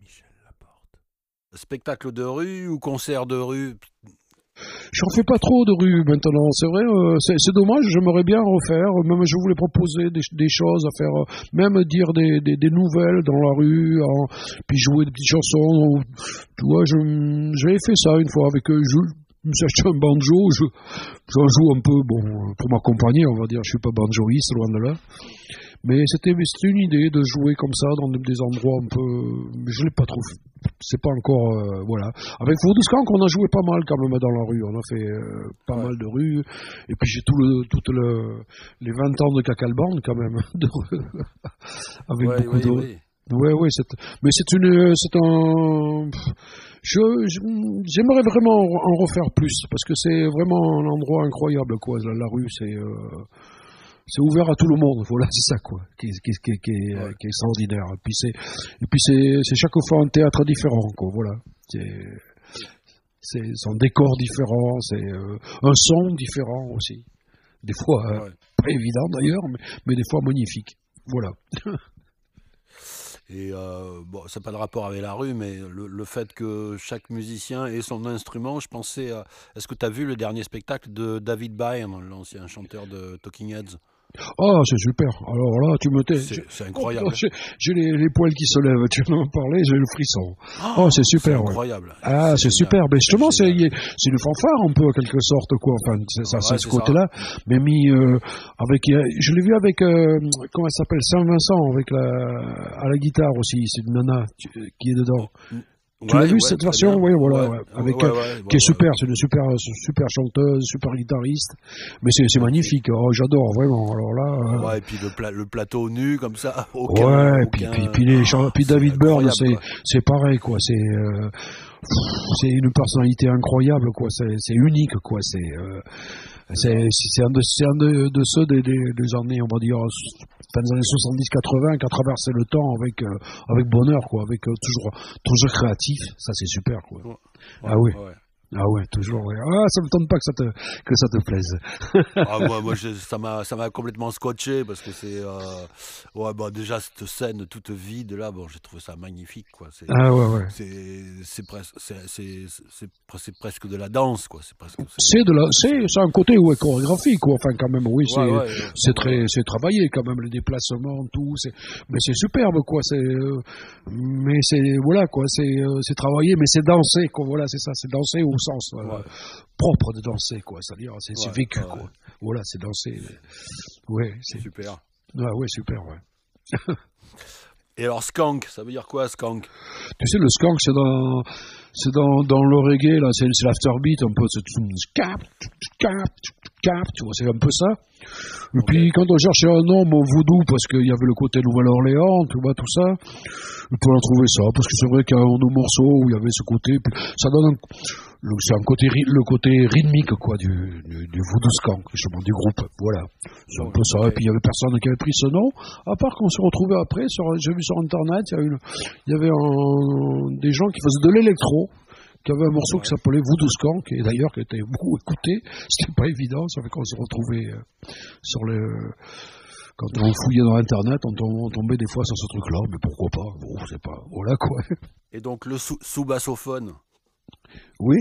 Michel Laporte. Spectacle de rue ou concert de rue? J'en fais pas trop de rue maintenant, c'est vrai, euh, c'est dommage, j'aimerais bien refaire, même je voulais proposer des, choses à faire, euh, même dire des, des, nouvelles dans la rue, puis jouer des petites chansons. Tu vois, j'avais fait ça une fois avec eux, je, me suis acheté un banjo, j'en joue un peu, bon, pour m'accompagner, on va dire, je suis pas banjoiste, loin de là. Mais c'était une idée de jouer comme ça dans des endroits un peu. Je l'ai pas trouvé. C'est pas encore. Euh, voilà. Avec Voodoo on a joué pas mal quand même dans la rue. On a fait euh, pas mal de rues. Et puis j'ai tout le, toutes le, les 20 ans de Cacalband quand même. avec beaucoup de. Ouais, ouais, mais c'est une, c'est un, j'aimerais vraiment en refaire plus parce que c'est vraiment un endroit incroyable, quoi. La, rue, c'est, euh, c'est ouvert à tout le monde. Voilà, c'est ça quoi, qui, qui, qui, qui est, ouais. qui est extraordinaire. Et puis c'est, et puis c'est, chaque fois un théâtre différent, quoi. Voilà, c'est, un décor différent, c'est euh, un son différent aussi. Des fois euh, pas évident d'ailleurs, mais, mais des fois magnifique. Voilà. Et euh, bon, ça n'a pas de rapport avec la rue, mais le, le, fait que chaque musicien ait son instrument, je pensais. À... Est-ce que tu as vu le dernier spectacle de David Byrne, l'ancien chanteur de Talking Heads? Oh, c'est super. Alors là, tu me tais. C'est incroyable. j'ai les, les, poils qui se lèvent. Tu m'en parlais, j'ai le frisson. Oh, oh c'est super. incroyable. Ah, c'est super. Mais justement, c'est une fanfare un peu, en quelque sorte, quoi. Enfin, c'est ça, c'est ce côté-là. Mais mis euh, avec. Je l'ai vu avec. Euh, comment elle s'appelle? Saint-Vincent, avec la, à la guitare aussi. C'est une nana qui est dedans. Tu ouais, l'as vu ouais, cette version Oui, voilà, ouais, avec qui est super, c'est une super, super chanteuse, super guitariste, mais c'est c'est magnifique. Oh, j'adore vraiment. Alors là. Euh... Ouais, et puis le, pla le, plateau nu comme ça. Aucun, ouais, aucun, puis, puis, puis, les puis David Byrne, c'est c'est pareil quoi. C'est euh, c'est une personnalité incroyable quoi. C'est unique quoi. C'est euh, c'est un, de, un de, de ceux des, des, des, années, on va dire, fin des années 70-80 qui a traversé le temps avec, euh, avec bonheur, quoi, avec euh, toujours, toujours créatif. Ça, c'est super, quoi. Ouais, ah oui. Ouais. Ah ouais, toujours. Ouais. Ah, ça me tente pas que ça te que ça te plaise. ah, moi, moi je, ça m'a complètement scotché parce que c'est euh, ouais bah déjà cette scène toute vide là, bon j'ai trouvé ça magnifique quoi. Ah ouais ouais. C'est c'est presque de la danse quoi. C'est un côté ouais chorégraphique quoi. Enfin quand même oui c'est ouais, très c'est travaillé quand même les déplacements tout mais c'est superbe quoi. Euh, mais c'est voilà quoi c'est euh, travaillé mais c'est dansé quoi. Voilà c'est ça c'est dansé sens euh, propre de danser, quoi. C'est-à-dire, c'est ouais, vécu, ouais. quoi. Voilà, c'est danser. Ouais, c'est super. Ah ouais, super, ouais. Et alors, skank, ça veut dire quoi, skank? Tu sais, le skank, c'est dans, c'est dans, dans le reggae, là, c'est, l'afterbeat, un peu, c'est cap, cap, cap, tu vois, c'est un peu ça. Et okay. puis, quand on cherchait un nom au voodoo, parce qu'il y avait le côté Nouvelle-Orléans, tu vois, tout ça, on peut en trouver ça, parce que c'est vrai qu'il y a un morceau où il y avait ce côté, ça donne un, c'est un côté, le côté rythmique, quoi, du, du, du voodoo skank, justement, du groupe, voilà. C'est un peu ça, et puis il y avait personne qui avait pris ce nom, à part qu'on se retrouvait après, sur, j'ai vu sur Internet, il y, a une, il y avait un, des gens qui faisaient de l'électro, qui avait un morceau qui s'appelait Voodoo Skank, et d'ailleurs qui était beaucoup écouté, c'était pas évident, ça fait qu'on s'est retrouvé sur le, quand on fouillait dans Internet, on tombait des fois sur ce truc-là, mais pourquoi pas? Bon, c'est pas. Voilà quoi. Et donc le sous-bassophone Oui.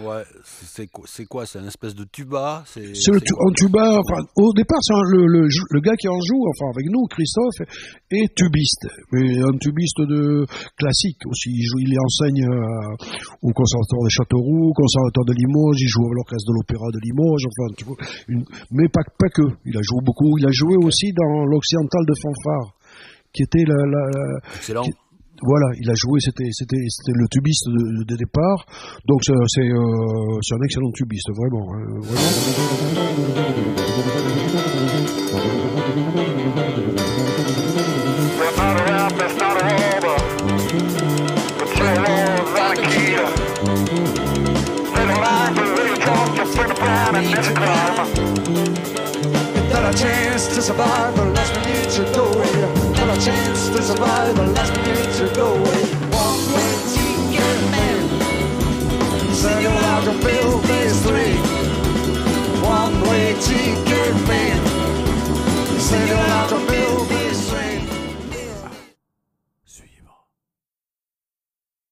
Ouais, c'est quoi C'est un espèce de tuba C'est un tuba. Enfin, au départ, c'est le, le, le, gars qui en joue, enfin avec nous, Christophe, est tubiste, mais un tubiste de classique aussi. Il, joue, il enseigne euh, au conservatoire de Châteauroux, au conservatoire de Limoges, il joue à l'orchestre de l'opéra de Limoges, enfin, tu vois, une, mais pas, pas que. Il a joué beaucoup. Il a joué aussi dans l'occidental de fanfare, qui était la. la, la Excellent. Qui, voilà, il a joué, c'était le tubiste de, de départ, donc c'est euh, un excellent tubiste vraiment, hein, about the last minutes away.